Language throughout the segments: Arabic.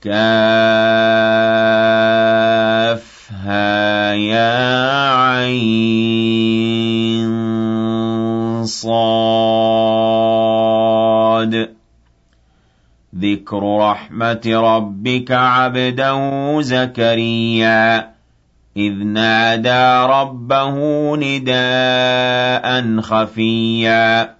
كافها يا عين صاد. ذكر رحمة ربك عبده زكريا إذ نادى ربه نداء خفيا.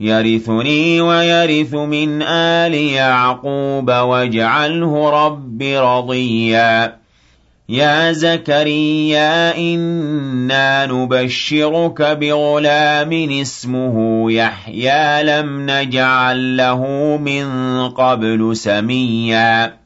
يرثني ويرث من آل يعقوب واجعله رب رضيا. يا زكريا إنا نبشرك بغلام اسمه يحيى لم نجعل له من قبل سميا.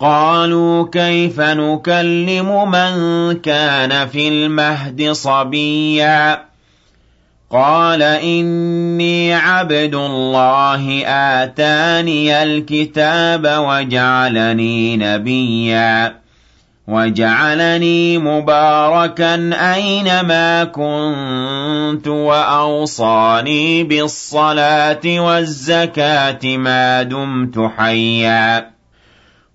قالوا كيف نكلم من كان في المهد صبيا؟ قال إني عبد الله آتاني الكتاب وجعلني نبيا. وجعلني مباركا أينما كنت وأوصاني بالصلاة والزكاة ما دمت حيا.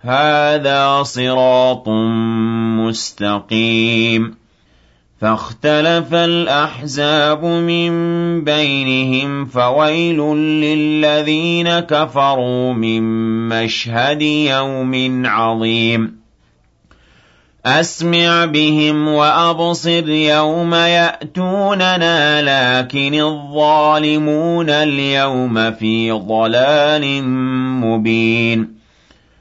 هذا صراط مستقيم. فاختلف الأحزاب من بينهم فويل للذين كفروا من مشهد يوم عظيم. أسمع بهم وأبصر يوم يأتوننا لكن الظالمون اليوم في ضلال مبين.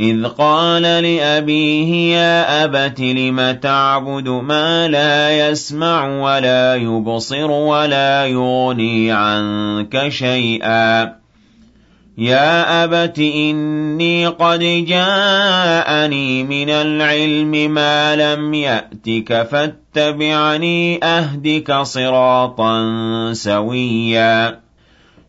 إذ قال لأبيه يا أبت لم تعبد ما لا يسمع ولا يبصر ولا يغني عنك شيئا. يا أبت إني قد جاءني من العلم ما لم يأتك فاتبعني أهدك صراطا سويا.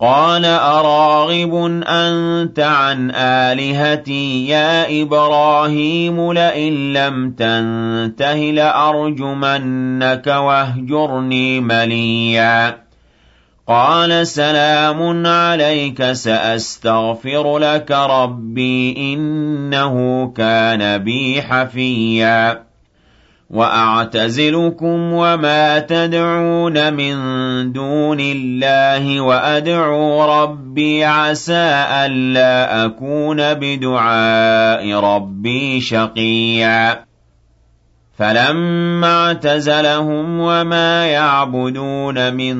قال أراغب أنت عن آلهتي يا إبراهيم لئن لم تنته لأرجمنك واهجرني مليا. قال سلام عليك سأستغفر لك ربي إنه كان بي حفيا. وأعتزلكم وما تدعون من دون الله وأدعو ربي عسى ألا أكون بدعاء ربي شقيا. فلما اعتزلهم وما يعبدون من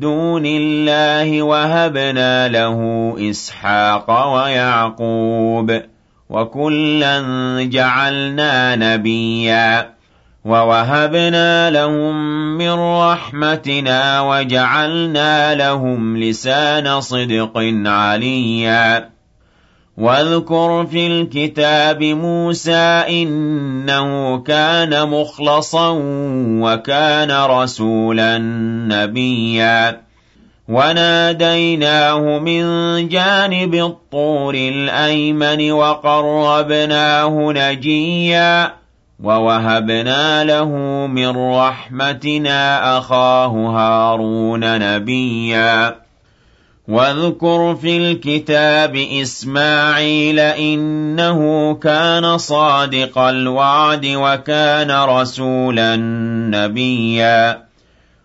دون الله وهبنا له إسحاق ويعقوب وكلا جعلنا نبيا. وَوَهَبْنَا لَهُم مِّن رَّحْمَتِنَا وَجَعَلْنَا لَهُمْ لِسَانَ صِدْقٍ عَلِيًّا. وَاذْكُرْ فِي الْكِتَابِ مُوسَىٰ إِنَّهُ كَانَ مُخْلَصًا وَكَانَ رَسُولًا نَّبِيًّا. وَنَادَيْنَاهُ مِن جَانِبِ الطُّورِ الْأَيْمَنِ وَقَرَّبْنَاهُ نَجِيًّا. وَوَهَبْنَا لَهُ مِن رَّحْمَتِنَا أَخَاهُ هَارُونَ نَبِيًّا وَاذْكُرْ فِي الْكِتَابِ إِسْمَاعِيلَ ۚ إِنَّهُ كَانَ صَادِقَ الْوَعْدِ وَكَانَ رَسُولًا نَّبِيًّا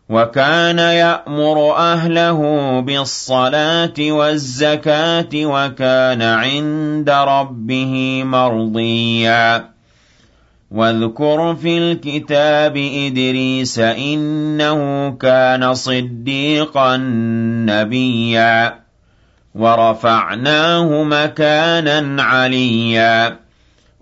وَكَانَ يَأْمُرُ أَهْلَهُ بِالصَّلَاةِ وَالزَّكَاةِ وَكَانَ عِندَ رَبِّهِ مَرْضِيًّا وَاذْكُرْ فِي الْكِتَابِ إِدْرِيسَ ۚ إِنَّهُ كَانَ صِدِّيقًا نَّبِيًّا وَرَفَعْنَاهُ مَكَانًا عَلِيًّا.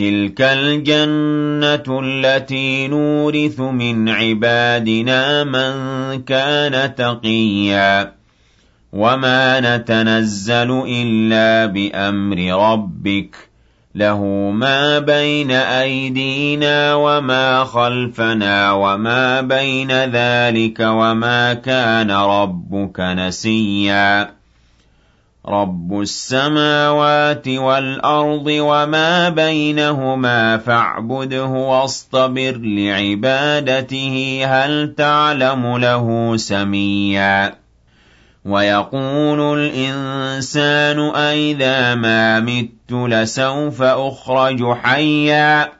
تِلْكَ الْجَنَّةُ الَّتِي نُورِثُ مِنْ عِبَادِنَا مَن كَانَ تَقِيًّا وَمَا نَتَنَزَّلُ إِلَّا بِأَمْرِ رَبِّكَ ۖ لَهُ مَا بَيْنَ أَيْدِينَا وَمَا خَلْفَنَا وَمَا بَيْنَ ذَٰلِكَ ۚ وَمَا كَانَ رَبُّكَ نَسِيًّا رَبُّ السَّمَاوَاتِ وَالْأَرْضِ وَمَا بَيْنَهُمَا فَاعْبُدْهُ وَاصْطَبِرْ لِعِبَادَتِهِ هَلْ تَعْلَمُ لَهُ سَمِيًّا وَيَقُولُ الْإِنسَانُ أَإِذَا مَا مِتُّ لَسَوْفَ أُخْرَجُ حَيًّا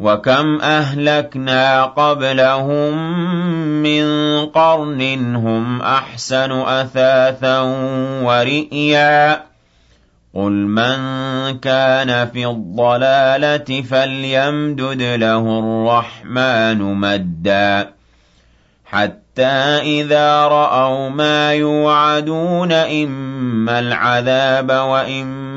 وَكَمْ أَهْلَكْنَا قَبْلَهُم مِّن قَرْنٍ هُمْ أَحْسَنُ أَثَاثًا وَرِئْيًا قُلْ مَن كَانَ فِي الضَّلَالَةِ فَلْيَمْدُدْ لَهُ الرَّحْمَٰنُ مَدًّا حَتَّىٰ إِذَا رَأَوْا مَا يُوعَدُونَ إِمَّا الْعَذَابَ وَإِمَّا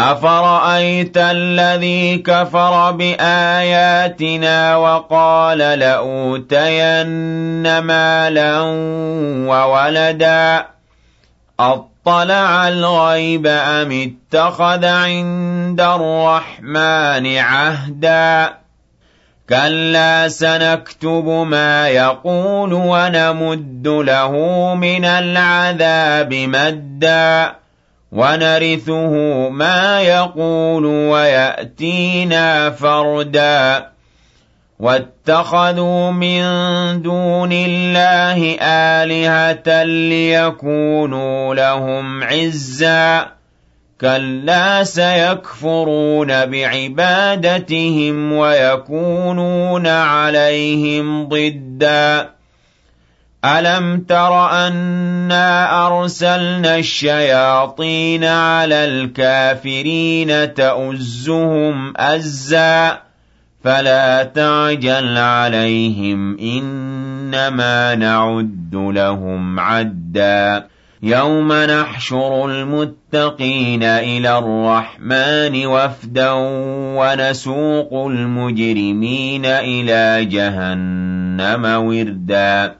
أَفَرَأَيْتَ الَّذِي كَفَرَ بِآيَاتِنَا وَقَالَ لَأُوتَيَنَّ مَالًا وَوَلَدًا أَطَّلَعَ الْغَيْبَ أَمِ اتَّخَذَ عِندَ الرَّحْمَٰنِ عَهْدًا كَلَّا سَنَكْتُبُ مَا يَقُولُ وَنَمُدُّ لَهُ مِنَ الْعَذَابِ مَدًّا وَنَرِثُهُ مَا يَقُولُ وَيَأْتِينَا فَرْدًا. وَاتَّخَذُوا مِن دُونِ اللَّهِ آلِهَةً لِّيَكُونُوا لَهُمْ عِزًّا. كَلَّا سَيَكْفُرُونَ بِعِبَادَتِهِمْ وَيَكُونُونَ عَلَيْهِمْ ضِدًّا. أَلَمْ تَرَ أَنَّا أَرْسَلْنَا الشَّيَاطِينَ عَلَى الْكَافِرِينَ تَؤُزُّهُمْ أَزًّا فَلَا تَعْجَلْ عَلَيْهِمْ إِنَّمَا نَعُدُّ لَهُمْ عَدًّا يَوْمَ نَحْشُرُ الْمُتَّقِينَ إِلَى الرَّحْمَٰنِ وَفْدًا وَنَسُوقُ الْمُجْرِمِينَ إِلَىٰ جَهَنَّمَ وِرْدًا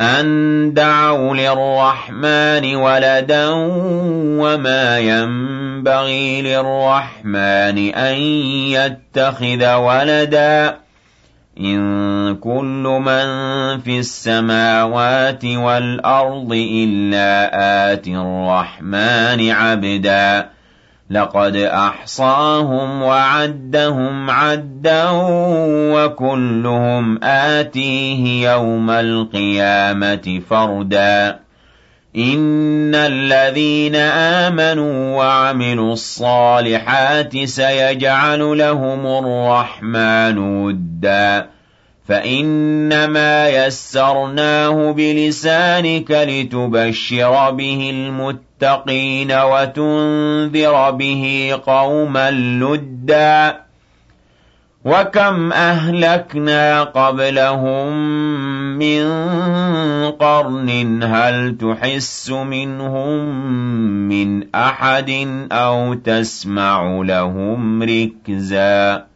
أَن دَعَوْا لِلرَّحْمَٰنِ وَلَدًا وَمَا يَنبَغِي لِلرَّحْمَٰنِ أَن يَتَّخِذَ وَلَدًا إِن كُلُّ مَن فِي السَّمَاوَاتِ وَالْأَرْضِ إِلَّا آتِي الرَّحْمَٰنِ عَبْدًا لَقَدْ أَحْصَاهُمْ وَعَدَّهُمْ عَدًّا وَكُلُّهُمْ آتِيهِ يَوْمَ الْقِيَامَةِ فَرْدًا. إِنَّ الَّذِينَ آمَنُوا وَعَمِلُوا الصَّالِحَاتِ سَيَجْعَلُ لَهُمُ الرَّحْمَٰنُ وُدًّا. فَإِنَّمَا يَسَّرْنَاهُ بِلِسَانِكَ لِتُبَشِّرَ بِهِ الْمُتَّقِينَ وَتُنذِرَ بِهِ قَوْمًا لُّدًّا وَكَمْ أَهْلَكْنَا قَبْلَهُم مِّن قَرْنٍ هَلْ تُحِسُّ مِنْهُم مِّنْ أَحَدٍ أَوْ تَسْمَعُ لَهُمْ رِكْزًا